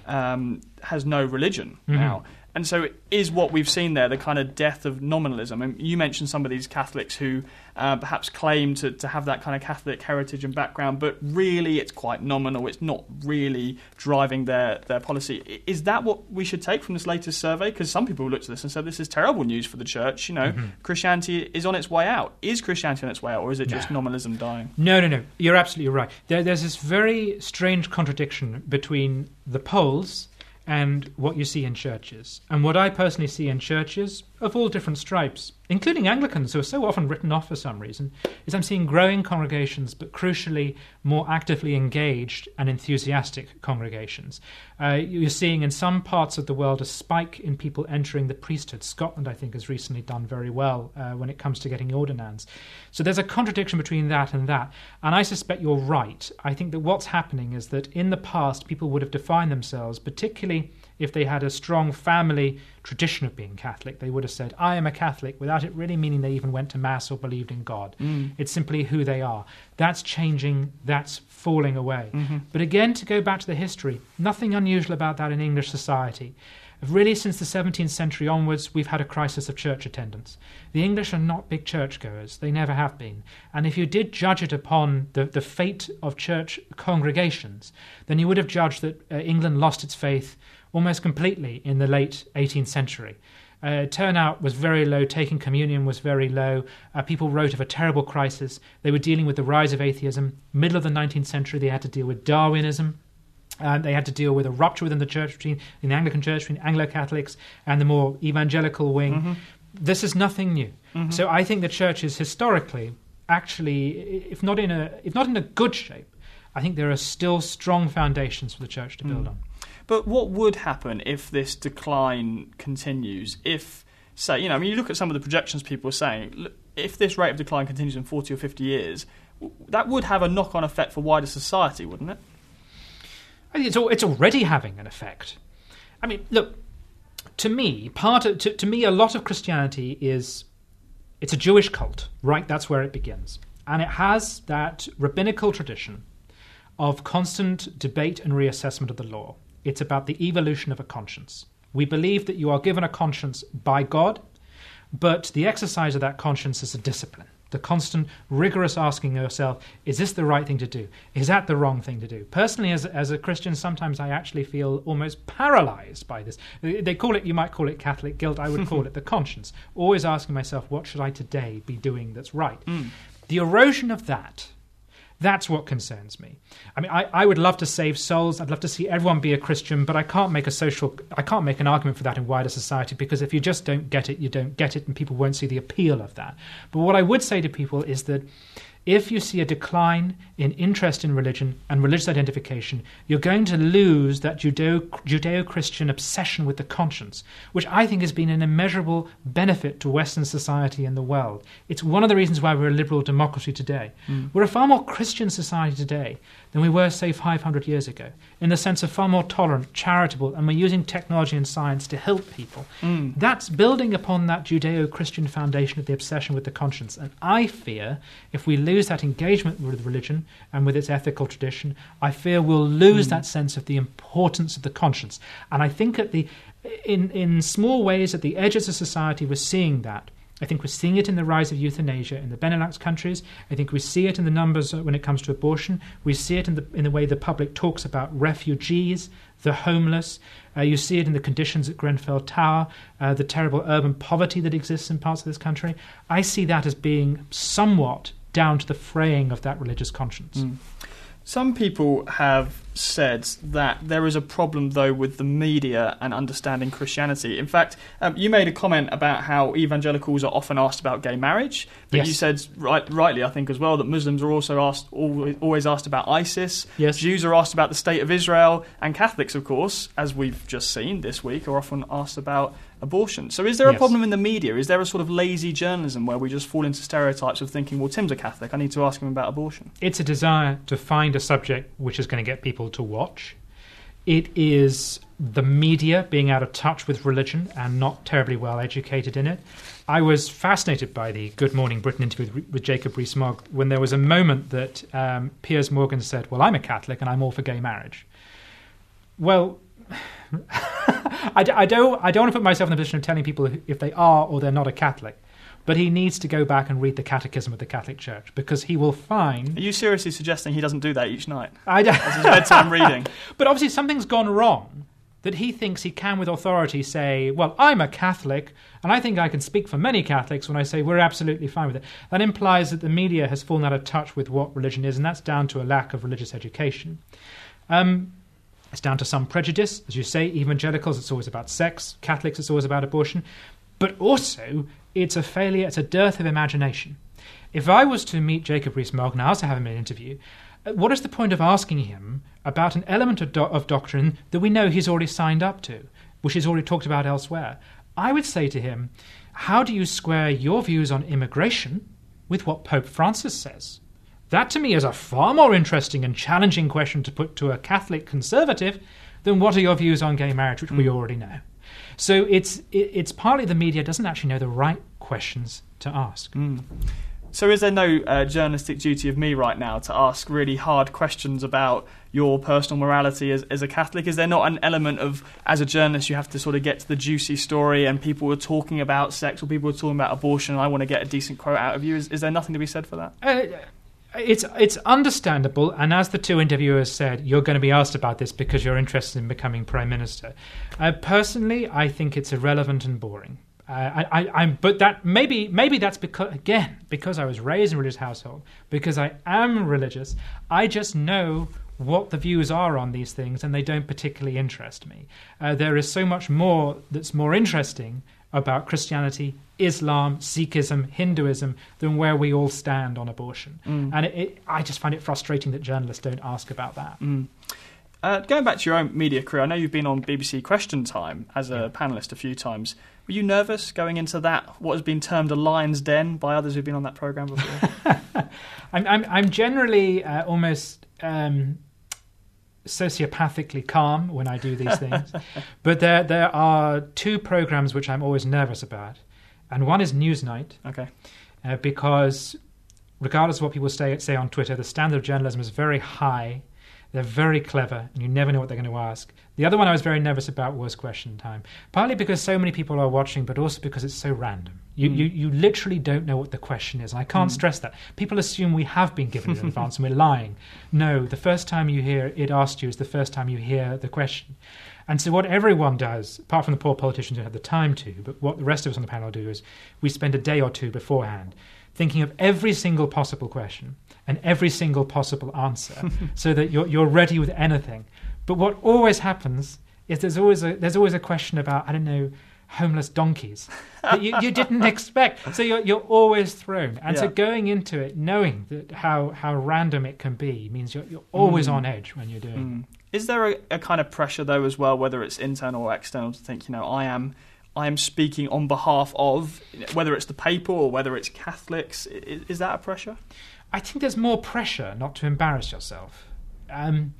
um, has no religion mm-hmm. now. And so, is what we've seen there the kind of death of nominalism? And you mentioned some of these Catholics who uh, perhaps claim to, to have that kind of Catholic heritage and background, but really it's quite nominal. It's not really driving their, their policy. Is that what we should take from this latest survey? Because some people looked at this and said this is terrible news for the church. You know, mm-hmm. Christianity is on its way out. Is Christianity on its way out, or is it just no. nominalism dying? No, no, no. You're absolutely right. There, there's this very strange contradiction between the polls and what you see in churches. And what I personally see in churches of all different stripes, including Anglicans, who are so often written off for some reason, is I'm seeing growing congregations, but crucially more actively engaged and enthusiastic congregations. Uh, you're seeing in some parts of the world a spike in people entering the priesthood. Scotland, I think, has recently done very well uh, when it comes to getting ordinands. So there's a contradiction between that and that. And I suspect you're right. I think that what's happening is that in the past, people would have defined themselves, particularly if they had a strong family tradition of being Catholic, they would have said, I am a Catholic, without it really meaning they even went to Mass or believed in God. Mm. It's simply who they are. That's changing, that's falling away. Mm-hmm. But again, to go back to the history, nothing unusual about that in English society. Really, since the 17th century onwards, we've had a crisis of church attendance. The English are not big churchgoers, they never have been. And if you did judge it upon the, the fate of church congregations, then you would have judged that uh, England lost its faith almost completely in the late 18th century. Uh, turnout was very low, taking communion was very low. Uh, people wrote of a terrible crisis. They were dealing with the rise of atheism. Middle of the 19th century, they had to deal with Darwinism. Uh, they had to deal with a rupture within the church between in the Anglican Church between Anglo Catholics and the more evangelical wing. Mm-hmm. This is nothing new. So I think the church is historically actually, if not in a if not in a good shape, I think there are still strong foundations for the church to build Mm. on. But what would happen if this decline continues? If, say, you know, I mean, you look at some of the projections people are saying, if this rate of decline continues in 40 or 50 years, that would have a knock on effect for wider society, wouldn't it? I think it's al- it's already having an effect. I mean, look, to me, part of, to, to me, a lot of Christianity is it's a Jewish cult, right? That's where it begins, and it has that rabbinical tradition of constant debate and reassessment of the law. It's about the evolution of a conscience. We believe that you are given a conscience by God, but the exercise of that conscience is a discipline. The constant, rigorous asking yourself, is this the right thing to do? Is that the wrong thing to do? Personally, as, as a Christian, sometimes I actually feel almost paralyzed by this. They call it, you might call it Catholic guilt, I would call it the conscience. Always asking myself, what should I today be doing that's right? Hmm. The erosion of that that's what concerns me. I mean, I, I would love to save souls. I'd love to see everyone be a Christian, but I can't make a social. I can't make an argument for that in wider society because if you just don't get it, you don't get it, and people won't see the appeal of that. But what I would say to people is that if you see a decline in interest in religion and religious identification, you're going to lose that Judeo Christian obsession with the conscience, which I think has been an immeasurable benefit to Western society and the world. It's one of the reasons why we're a liberal democracy today. Hmm. We're a far more Christian society today than we were, say, 500 years ago, in the sense of far more tolerant, charitable, and we're using technology and science to help people. Mm. That's building upon that Judeo Christian foundation of the obsession with the conscience. And I fear if we lose that engagement with religion and with its ethical tradition, I fear we'll lose mm. that sense of the importance of the conscience. And I think at the in in small ways at the edges of society we're seeing that. I think we're seeing it in the rise of euthanasia in the Benelux countries. I think we see it in the numbers when it comes to abortion. We see it in the in the way the public talks about refugees, the homeless. Uh, you see it in the conditions at Grenfell Tower, uh, the terrible urban poverty that exists in parts of this country. I see that as being somewhat down to the fraying of that religious conscience. Some people have said that there is a problem, though, with the media and understanding Christianity. In fact, um, you made a comment about how evangelicals are often asked about gay marriage, but Yes. you said right, rightly, I think, as well, that Muslims are also asked always, always asked about ISIS. Yes. Jews are asked about the state of Israel, and Catholics, of course, as we've just seen this week, are often asked about abortion. So, is there a Yes. problem in the media? Is there a sort of lazy journalism where we just fall into stereotypes of thinking, well, Tim's a Catholic, I need to ask him about abortion? It's a desire to find a subject which is going to get people to watch. It is the media being out of touch with religion and not terribly well educated in it. I was fascinated by the Good Morning Britain interview with, with Jacob Rees-Mogg when there was a moment that um, Piers Morgan said, "Well, I'm a Catholic and I'm all for gay marriage." Well, I, d- I don't. I don't want to put myself in the position of telling people if they are or they're not a Catholic. But he needs to go back and read the Catechism of the Catholic Church because he will find. Are you seriously suggesting he doesn't do that each night I don't. as his bedtime reading? But obviously, something's gone wrong that he thinks he can, with authority, say, Well, I'm a Catholic, and I think I can speak for many Catholics when I say we're absolutely fine with it. That implies that the media has fallen out of touch with what religion is, and that's down to a lack of religious education. Um, it's down to some prejudice. As you say, evangelicals, it's always about sex, Catholics, it's always about abortion. But also, it's a failure, it's a dearth of imagination. If I was to meet Jacob Rees-Mogg and I was to have him in an interview, uh, what is the point of asking him about an element of, do- of doctrine that we know he's already signed up to, which he's already talked about elsewhere? I would say to him, how do you square your views on immigration with what Pope Francis says? That to me is a far more interesting and challenging question to put to a Catholic conservative than what are your views on gay marriage, which we already know. So it's it, it's partly the media doesn't actually know the right questions to ask. So, is there no uh, journalistic duty of me right now to ask really hard questions about your personal morality as, as a Catholic? Is there not an element of, as a journalist, you have to sort of get to the juicy story and people are talking about sex or people are talking about abortion and I want to get a decent quote out of you? Is, is there nothing to be said for that? Uh, it's it's understandable, and as the two interviewers said, you're going to be asked about this because you're interested in becoming prime minister. Uh, personally, I think it's irrelevant and boring. I, I, I'm, but that maybe maybe that's because again because I was raised in a religious household because I am religious. I just know what the views are on these things, and they don't particularly interest me. Uh, there is so much more that's more interesting about Christianity, Islam, Sikhism, Hinduism than where we all stand on abortion. Mm. And it, it, I just find it frustrating that journalists don't ask about that. Mm. Uh, going back to your own media career, I know you've been on BBC Question Time as a Yeah. panelist a few times. Were you nervous going into that, what has been termed a lion's den by others who've been on that programme before? I'm, I'm, I'm generally uh, almost um, sociopathically calm when I do these things, but there there are two programs which I'm always nervous about, and one is Newsnight okay. uh, because regardless of what people say say on Twitter, the standard of journalism is very high. They're very clever, and you never know what they're going to ask. The other one I was very nervous about was Question Time, partly because so many people are watching, but also because it's so random. You, Mm. you, you literally don't know what the question is. And I can't Mm. stress that. People assume we have been given it in advance and we're lying. No, the first time you hear it asked you is the first time you hear the question. And so, what everyone does, apart from the poor politicians who have the time to, but what the rest of us on the panel do is we spend a day or two beforehand thinking of every single possible question and every single possible answer so that you're, you're ready with anything. But what always happens is there's always a, there's always a question about, I don't know, homeless donkeys that you, you didn't expect. So you're, you're always thrown. And so going into it, knowing that how, how random it can be, means you're, you're always Mm. on edge when you're doing Mm. Is there a, a kind of pressure though as well, whether it's internal or external, to think you know I am I am speaking on behalf of whether it's the paper or whether it's Catholics? Is, is that a pressure? I think there's more pressure not to embarrass yourself. Um,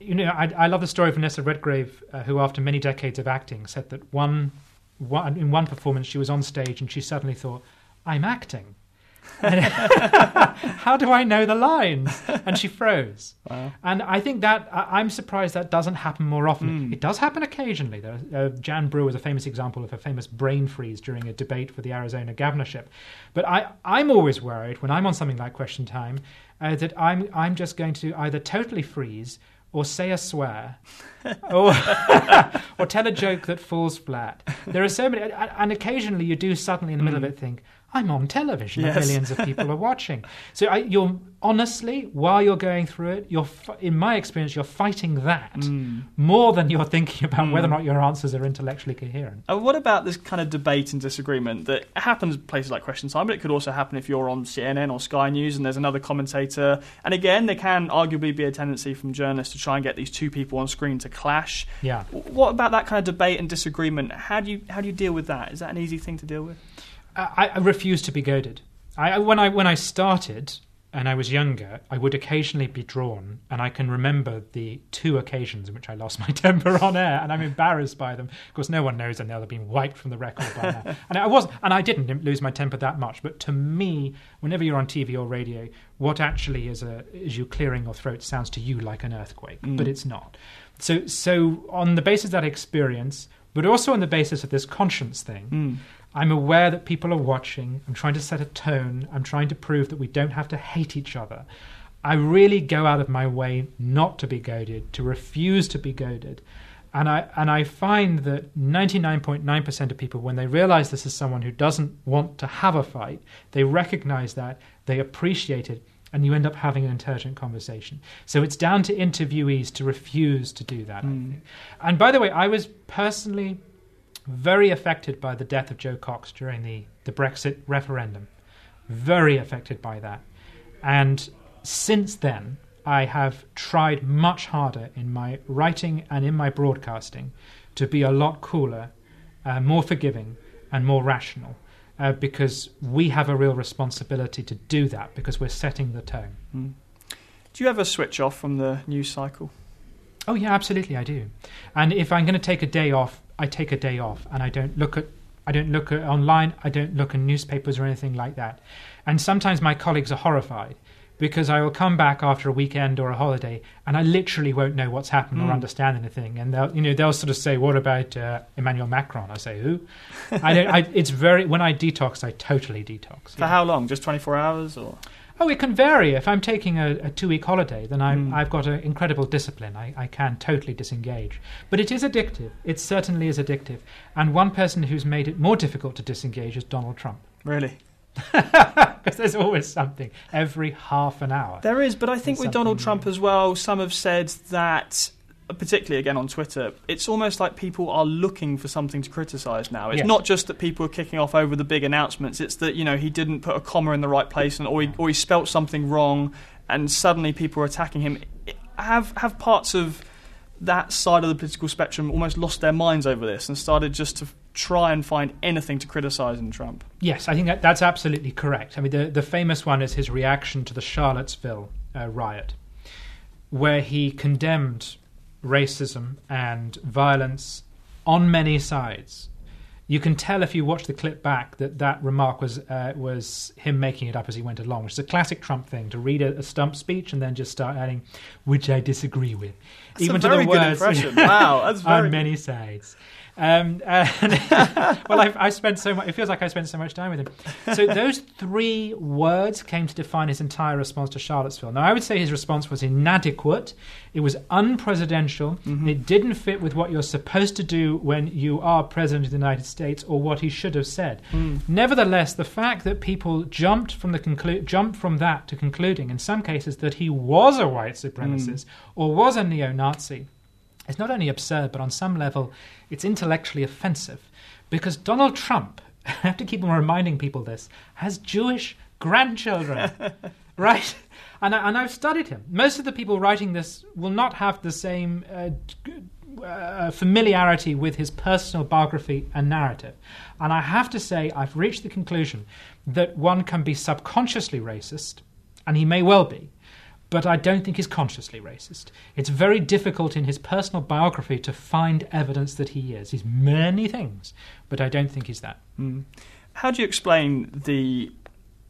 you know, I, I love the story of Vanessa Redgrave, uh, who, after many decades of acting, said that one, one in one performance she was on stage and she suddenly thought, "I'm acting." How do I know the lines? And she froze. Wow. And I think that I- I'm surprised that doesn't happen more often. Mm. It does happen occasionally. There, uh, Jan Brewer is a famous example of a famous brain freeze during a debate for the Arizona governorship. But I, I'm always worried when I'm on something like Question Time uh, that I'm I'm just going to either totally freeze or say a swear or or tell a joke that falls flat. There are so many, and- and occasionally you do suddenly in the middle of it think. I'm on television. and Yes. Millions of people are watching. So I, you're honestly, while you're going through it, you're, in my experience, you're fighting that Mm. more than you're thinking about whether or Mm. not your answers are intellectually coherent. Uh, what about this kind of debate and disagreement that happens in places like Question Time, but it could also happen if you're on CNN or Sky News and there's another commentator. And again, there can arguably be a tendency from journalists to try and get these two people on screen to clash. Yeah. What about that kind of debate and disagreement? How do you how do you deal with that? Is that an easy thing to deal with? I, I refuse to be goaded. I, when I when I started and I was younger, I would occasionally be drawn, and I can remember the two occasions in which I lost my temper on air, and I'm embarrassed by them. Of course, no one knows, and they'll have been wiped from the record by now. and I was, and I didn't lose my temper that much. But to me, whenever you're on TV or radio, what actually is a is you clearing your throat sounds to you like an earthquake, Mm. but it's not. So, so on the basis of that experience, but also on the basis of this conscience thing. Mm. I'm aware that people are watching. I'm trying to set a tone. I'm trying to prove that we don't have to hate each other. I really go out of my way not to be goaded, to refuse to be goaded. And I and I find that 99.9% of people when they realize this is someone who doesn't want to have a fight, they recognize that, they appreciate it, and you end up having an intelligent conversation. So it's down to interviewees to refuse to do that. Mm. And by the way, I was personally very affected by the death of Jo Cox during the, the Brexit referendum. Very affected by that. And since then, I have tried much harder in my writing and in my broadcasting to be a lot cooler, uh, more forgiving, and more rational. Uh, because we have a real responsibility to do that because we're setting the tone. Mm. Do you ever switch off from the news cycle? Oh yeah, absolutely, I do. And if I'm going to take a day off, I take a day off, and I don't look at, I don't look at online, I don't look at newspapers or anything like that. And sometimes my colleagues are horrified because I will come back after a weekend or a holiday, and I literally won't know what's happened Mm. or understand anything. And they'll, you know, they'll sort of say, "What about uh, Emmanuel Macron?" I say, "Who?" I don't. I, it's very when I detox, I totally detox. For how long? Just 24 hours or? Oh, it can vary. If I'm taking a, a two week holiday, then I'm, Mm. I've got an incredible discipline. I, I can totally disengage. But it is addictive. It certainly is addictive. And one person who's made it more difficult to disengage is Donald Trump. Really? because there's always something every half an hour. There is, but I think with Donald Trump new. as well, some have said that, uh, particularly again on Twitter, it's almost like people are looking for something to criticise now. It's Yes. not just that people are kicking off over the big announcements, it's that, you know, he didn't put a comma in the right place and, or, he, or he spelt something wrong and suddenly people are attacking him. Have, have parts of that side of the political spectrum almost lost their minds over this and started just to try and find anything to criticise in Trump? Yes, I think that, that's absolutely correct. I mean, the, the famous one is his reaction to the Charlottesville uh, riot, where he condemned racism and violence on many sides. You can tell if you watch the clip back that that remark was uh, was him making it up as he went along, which is a classic Trump thing to read a, a stump speech and then just start adding, "which I disagree with," That's a very good impression. Wow, that's very on many sides. Um, and well, I've, I spent so much. It feels like I spent so much time with him. So those three words came to define his entire response to Charlottesville. Now, I would say his response was inadequate. It was unpresidential. Mm-hmm. It didn't fit with what you're supposed to do when you are president of the United States, or what he should have said. Mm. Nevertheless, the fact that people jumped from the conclu- jumped from that to concluding, in some cases, that he was a white supremacist mm. or was a neo-Nazi it's not only absurd, but on some level, it's intellectually offensive. Because Donald Trump, I have to keep on reminding people this, has Jewish grandchildren, right? And, I, and I've studied him. Most of the people writing this will not have the same uh, uh, familiarity with his personal biography and narrative. And I have to say, I've reached the conclusion that one can be subconsciously racist, and he may well be, but I don't think he's consciously racist. It's very difficult in his personal biography to find evidence that he is. He's many things, but I don't think he's that. How do you explain the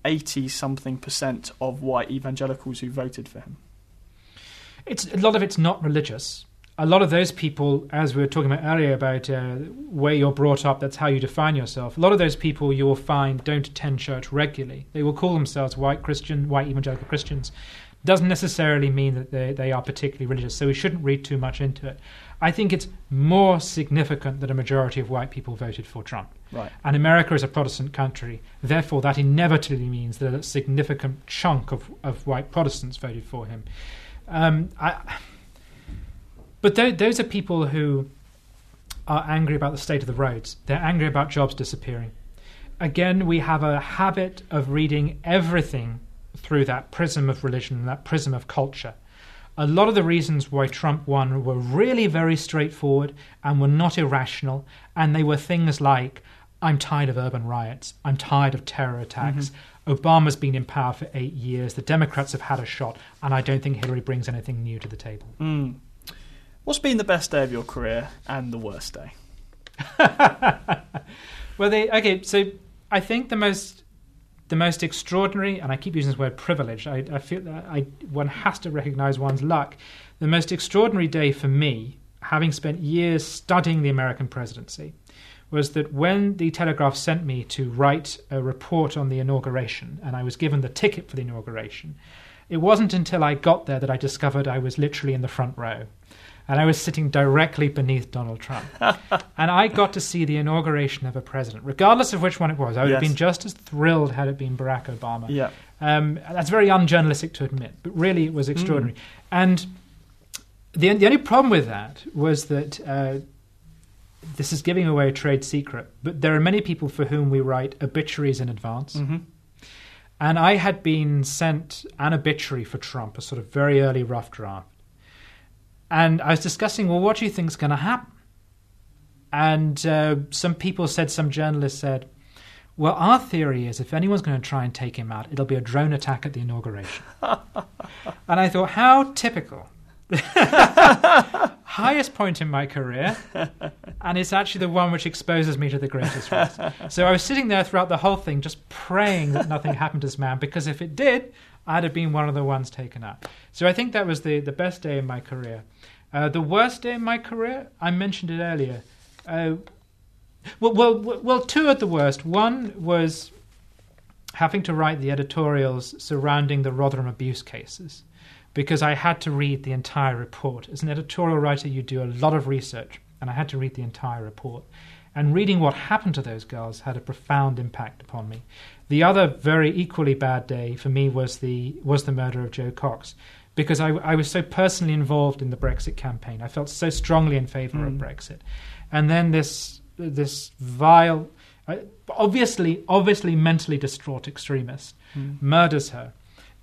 80 something percent of white evangelicals who voted for him? It's a lot of it's not religious. A lot of those people, as we were talking about earlier about uh, where you're brought up, that's how you define yourself. A lot of those people you will find don't attend church regularly. They will call themselves white Christian, white evangelical Christians. Doesn't necessarily mean that they, they are particularly religious, so we shouldn't read too much into it. I think it's more significant that a majority of white people voted for Trump. Right. And America is a Protestant country. Therefore, that inevitably means that a significant chunk of, of white Protestants voted for him. Um, I, but tho- those are people who are angry about the state of the roads. They're angry about jobs disappearing. Again, we have a habit of reading everything through that prism of religion, that prism of culture. A lot of the reasons why Trump won were really very straightforward and were not irrational, and they were things like I'm tired of urban riots, I'm tired of terror attacks, Obama's been in power for eight years, the Democrats have had a shot, and I don't think Hillary brings anything new to the table. Mm. What's been the best day of your career and the worst day? Well, they okay. So I think the most the most extraordinary, and I keep using this word privilege. I, I feel that I one has to recognise one's luck. The most extraordinary day for me, having spent years studying the American presidency, was that when the Telegraph sent me to write a report on the inauguration, and I was given the ticket for the inauguration. It wasn't until I got there that I discovered I was literally in the front row. And I was sitting directly beneath Donald Trump. and I got to see the inauguration of a president, regardless of which one it was. I would have been just as thrilled had it been Barack Obama. Yeah. Um, that's very unjournalistic to admit, but really it was extraordinary. And the, the only problem with that was that uh, this is giving away a trade secret, but there are many people for whom we write obituaries in advance. hmm And I had been sent an obituary for Trump, a sort of very early rough draft. And I was discussing, well, what do you think is going to happen? And uh, some people said, some journalists said, well, our theory is if anyone's going to try and take him out, it'll be a drone attack at the inauguration. and I thought, how typical. Highest point in my career, and it's actually the one which exposes me to the greatest risk. So I was sitting there throughout the whole thing, just praying that nothing happened to this man, because if it did, I'd have been one of the ones taken out. So I think that was the, the best day in my career. Uh, the worst day in my career, I mentioned it earlier. Uh, well, well, well, two at the worst. One was having to write the editorials surrounding the Rotherham abuse cases because I had to read the entire report. As an editorial writer, you do a lot of research, and I had to read the entire report. And reading what happened to those girls had a profound impact upon me. The other very equally bad day for me was the was the murder of Jo Cox, because I, I was so personally involved in the Brexit campaign. I felt so strongly in favour of Mm. Brexit, and then this this vile, uh, obviously obviously mentally distraught extremist Mm. murders her,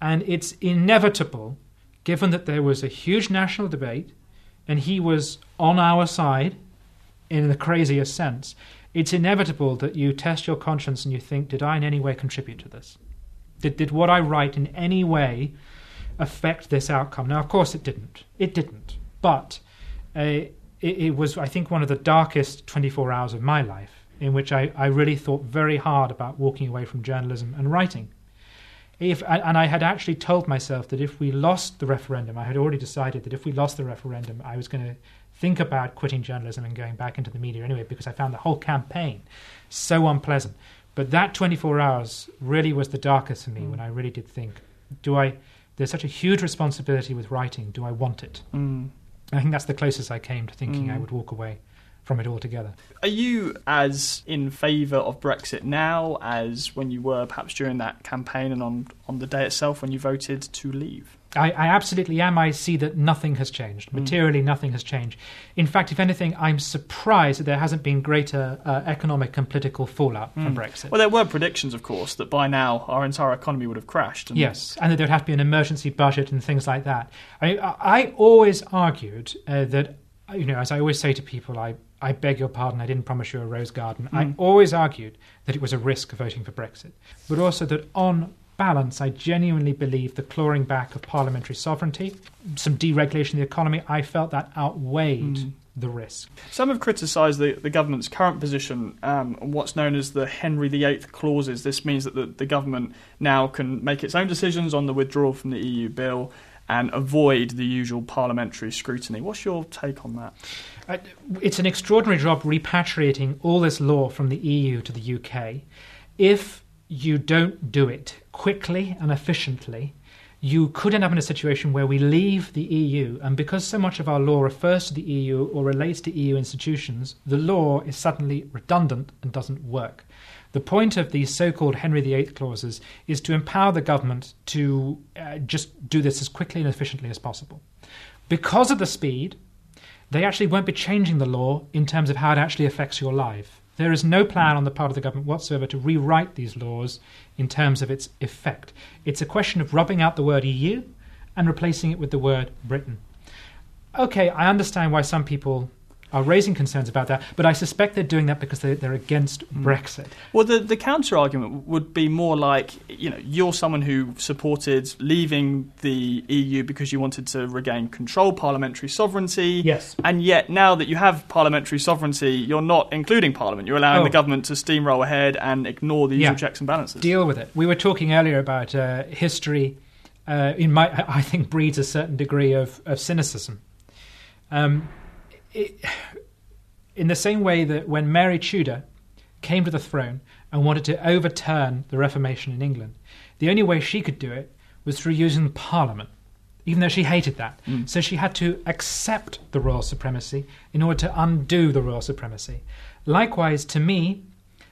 and it's inevitable, given that there was a huge national debate, and he was on our side, in the craziest sense. It's inevitable that you test your conscience and you think, did I in any way contribute to this? Did, did what I write in any way affect this outcome? Now, of course, it didn't. It didn't. But uh, it, it was, I think, one of the darkest 24 hours of my life in which I, I really thought very hard about walking away from journalism and writing. If, and and I had actually told myself that if we lost the referendum, I had already decided that if we lost the referendum, I was going to think about quitting journalism and going back into the media anyway, because I found the whole campaign so unpleasant. But that 24 hours really was the darkest for me Mm. when I really did think, do I, there's such a huge responsibility with writing, do I want it? Mm. I think that's the closest I came to thinking I Mm. would walk away from it altogether. Are you as in favour of Brexit now as when you were perhaps during that campaign and on, on the day itself when you voted to leave? I, I absolutely am. I see that nothing has changed. Mm. Materially, nothing has changed. In fact, if anything, I'm surprised that there hasn't been greater uh, economic and political fallout from Mm. Brexit. Well, there were predictions, of course, that by now our entire economy would have crashed. And Yes, and that there'd have to be an emergency budget and things like that. I, I always argued uh, that, you know, as I always say to people, I, I beg your pardon, I didn't promise you a rose garden. I Mm. always argued that it was a risk of voting for Brexit, but also that on balance, I genuinely believe the clawing back of parliamentary sovereignty, some deregulation of the economy, I felt that outweighed Mm. the risk. Some have criticised the, the government's current position um, on what's known as the Henry VIII clauses. This means that the, the government now can make its own decisions on the withdrawal from the EU bill and avoid the usual parliamentary scrutiny. What's your take on that? Uh, it's an extraordinary job repatriating all this law from the EU to the UK. If you don't do it quickly and efficiently, you could end up in a situation where we leave the EU, and because so much of our law refers to the EU or relates to EU institutions, the law is suddenly redundant and doesn't work. The point of these so called Henry VIII clauses is to empower the government to uh, just do this as quickly and efficiently as possible. Because of the speed, they actually won't be changing the law in terms of how it actually affects your life. There is no plan on the part of the government whatsoever to rewrite these laws in terms of its effect. It's a question of rubbing out the word EU and replacing it with the word Britain. Okay, I understand why some people are raising concerns about that, but I suspect they're doing that because they're, they're against Brexit. Well, the, the counter argument would be more like you know, you're someone who supported leaving the EU because you wanted to regain control, parliamentary sovereignty. Yes. And yet, now that you have parliamentary sovereignty, you're not including Parliament. You're allowing Oh. the government to steamroll ahead and ignore the usual Yeah. checks and balances. deal with it. We were talking earlier about uh, history. Uh, in my, I think breeds a certain degree of, of cynicism. Um, it, in the same way that when Mary Tudor came to the throne and wanted to overturn the Reformation in England, the only way she could do it was through using Parliament, even though she hated that. Mm. So she had to accept the royal supremacy in order to undo the royal supremacy. Likewise, to me,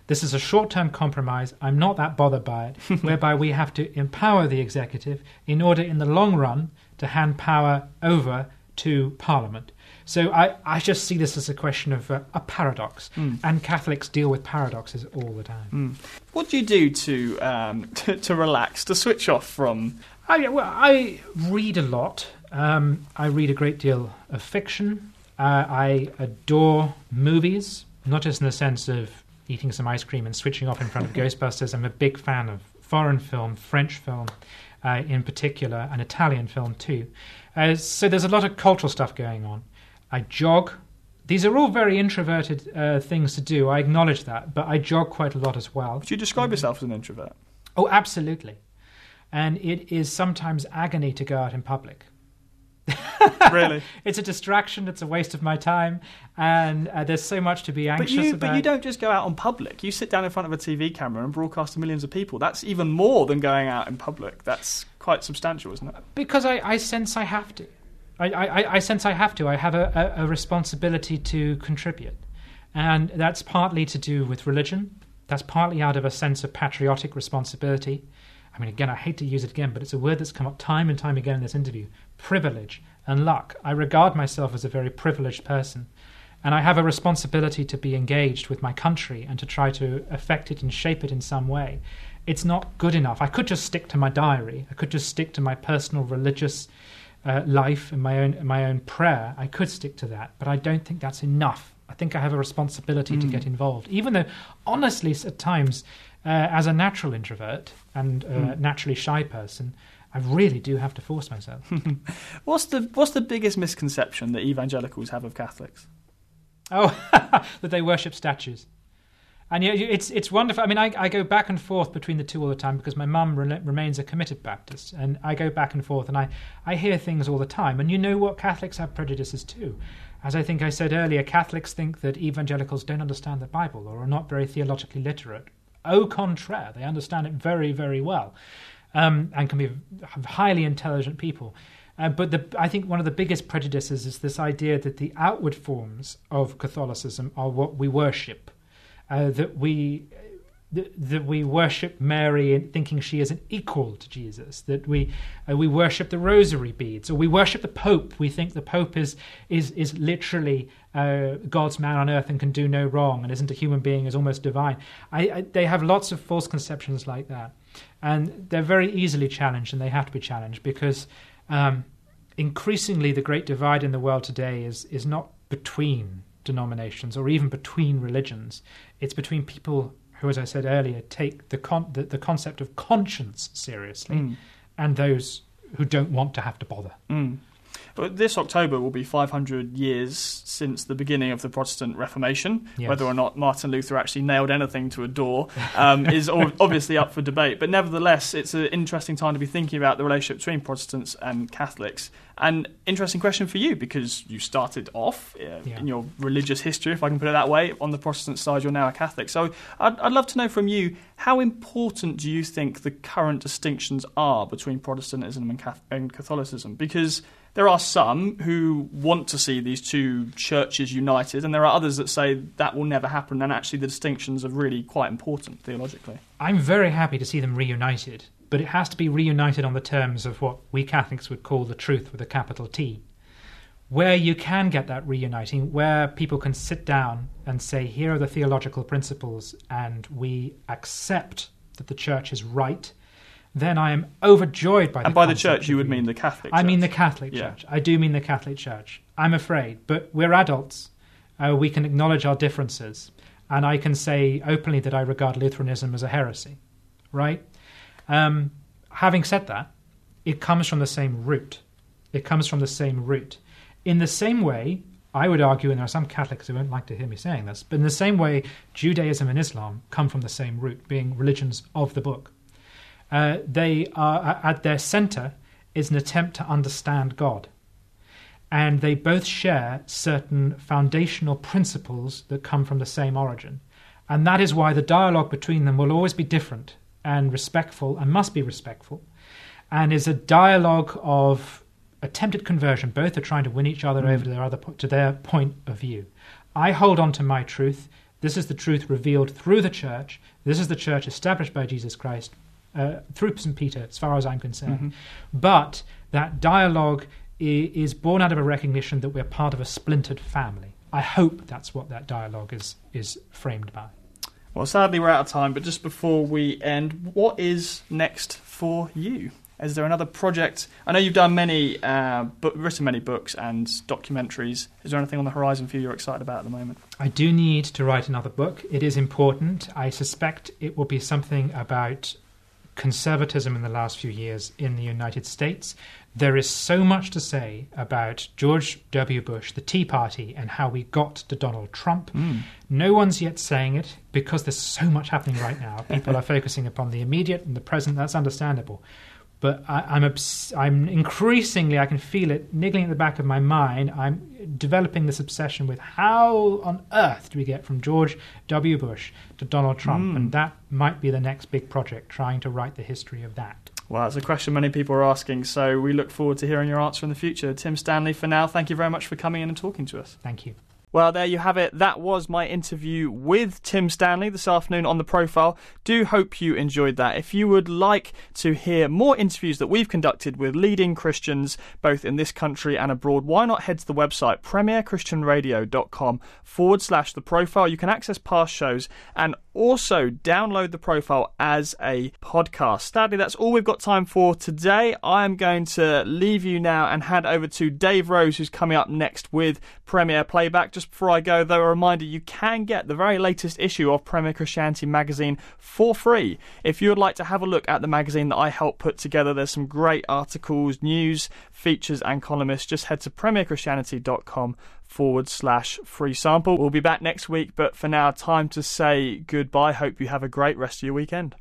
this is a short term compromise. I'm not that bothered by it, whereby we have to empower the executive in order, in the long run, to hand power over to Parliament. So I, I just see this as a question of uh, a paradox, Mm. and Catholics deal with paradoxes all the time. Mm. What do you do to, um, to to relax, to switch off from? I, well, I read a lot. Um, I read a great deal of fiction. Uh, I adore movies, not just in the sense of eating some ice cream and switching off in front of Ghostbusters. I'm a big fan of foreign film, French film uh, in particular, and Italian film too. Uh, so there's a lot of cultural stuff going on. I jog. These are all very introverted uh, things to do. I acknowledge that, but I jog quite a lot as well. Do you describe yourself as an introvert? Oh, absolutely. And it is sometimes agony to go out in public. really? It's a distraction. It's a waste of my time, and uh, there's so much to be But anxious you, about. but you don't just go out on public. You sit down in front of a TV camera and broadcast to millions of people. That's even more than going out in public. That's quite substantial, isn't it? because I, I sense I have to. I, I, I sense I have to. I have a, a, a responsibility to contribute. And that's partly to do with religion, that's partly out of a sense of patriotic responsibility. I mean, again, I hate to use it again, but it's a word that's come up time and time again in this interview privilege and luck. I regard myself as a very privileged person. And I have a responsibility to be engaged with my country and to try to affect it and shape it in some way. It's not good enough. I could just stick to my diary. I could just stick to my personal religious uh, life and my own my own prayer. I could stick to that, but I don't think that's enough. I think I have a responsibility mm. to hmm. get involved, even though, honestly, at times, uh, as a natural introvert and uh, mm. naturally shy person, I really do have to force myself. what's the What's the biggest misconception that evangelicals have of Catholics? Oh, that they worship statues. And yeah, it's it's wonderful. I mean, I, I go back and forth between the two all the time because my mum re- remains a committed Baptist, and I go back and forth, and I, I hear things all the time. And you know what? Catholics have prejudices too. As I think I said earlier, Catholics think that evangelicals don't understand the Bible or are not very theologically literate. Au contraire, they understand it very, very well, um, and can be highly intelligent people. Uh, but the, I think one of the biggest prejudices is this idea that the outward forms of Catholicism are what we worship, uh, that we that, we worship Mary thinking she is an equal to Jesus, that we uh, we worship the rosary beads, or we worship the Pope. We think the Pope is is is literally uh, God's man on earth and can do no wrong, and isn't a human being, is almost divine. I, I, they have lots of false conceptions like that, and they're very easily challenged, and they have to be challenged because um, increasingly the great divide in the world today is is not between denominations or even between religions. It's between people who, as I said earlier, take the con- the, the, concept of conscience seriously, mm. and those who don't want to have to bother. Mm. But this October will be 500 years since the beginning of the Protestant Reformation. Yes. Whether or not Martin Luther actually nailed anything to a door um, is obviously up for debate. But nevertheless, it's an interesting time to be thinking about the relationship between Protestants and Catholics. And interesting question for you because you started off uh, yeah. in your religious history, if I can put it that way, on the Protestant side. You're now a Catholic. So I'd, I'd love to know from you how important do you think the current distinctions are between Protestantism and, and Catholicism? Because there are some who want to see these two churches united, and there are others that say that will never happen, and actually the distinctions are really quite important theologically. I'm very happy to see them reunited, but it has to be reunited on the terms of what we Catholics would call the truth with a capital T. Where you can get that reuniting, where people can sit down and say, here are the theological principles, and we accept that the church is right then I am overjoyed by the And by the church, you would mean the Catholic church. I mean the Catholic yeah. Church. I do mean the Catholic Church. I'm afraid. But we're adults. Uh, we can acknowledge our differences. And I can say openly that I regard Lutheranism as a heresy. Right? Um, having said that, it comes from the same root. It comes from the same root. In the same way, I would argue, and there are some Catholics who won't like to hear me saying this, but in the same way, Judaism and Islam come from the same root, being religions of the book. Uh, they are at their center is an attempt to understand God. And they both share certain foundational principles that come from the same origin. And that is why the dialogue between them will always be different and respectful and must be respectful and is a dialogue of attempted conversion. Both are trying to win each other mm. over to their, other, to their point of view. I hold on to my truth. This is the truth revealed through the church. This is the church established by Jesus Christ uh, through St. Peter, as far as I'm concerned. Mm-hmm. But that dialogue I- is born out of a recognition that we're part of a splintered family. I hope that's what that dialogue is, is framed by. Well, sadly, we're out of time, but just before we end, what is next for you? Is there another project? I know you've done many, uh, but written many books and documentaries. Is there anything on the horizon for you you're excited about at the moment? I do need to write another book. It is important. I suspect it will be something about conservatism in the last few years in the United States. There is so much to say about George W. Bush, the Tea Party, and how we got to Donald Trump. Mm. No one's yet saying it because there's so much happening right now. People are focusing upon the immediate and the present. That's understandable. But I, am obs- I'm increasingly, I can feel it niggling at the back of my mind. I'm developing this obsession with how on earth do we get from George W. Bush to Donald Trump? Mm. And that might be the next big project, trying to write the history of that. Well, that's a question many people are asking, so we look forward to hearing your answer in the future. Tim Stanley, for now, thank you very much for coming in and talking to us. Thank you. Well, there you have it. That was my interview with Tim Stanley this afternoon on the profile. Do hope you enjoyed that. If you would like to hear more interviews that we've conducted with leading Christians both in this country and abroad, why not head to the website premierchristianradio.com forward slash the profile. You can access past shows and also download the profile as a podcast. Sadly, that's all we've got time for today. I am going to leave you now and hand over to Dave Rose, who's coming up next with Premier Playback. Just before I go, though, a reminder you can get the very latest issue of Premier Christianity magazine for free. If you would like to have a look at the magazine that I helped put together, there's some great articles, news, features, and columnists. Just head to premierchristianity.com forward slash free sample. We'll be back next week, but for now, time to say goodbye. Hope you have a great rest of your weekend.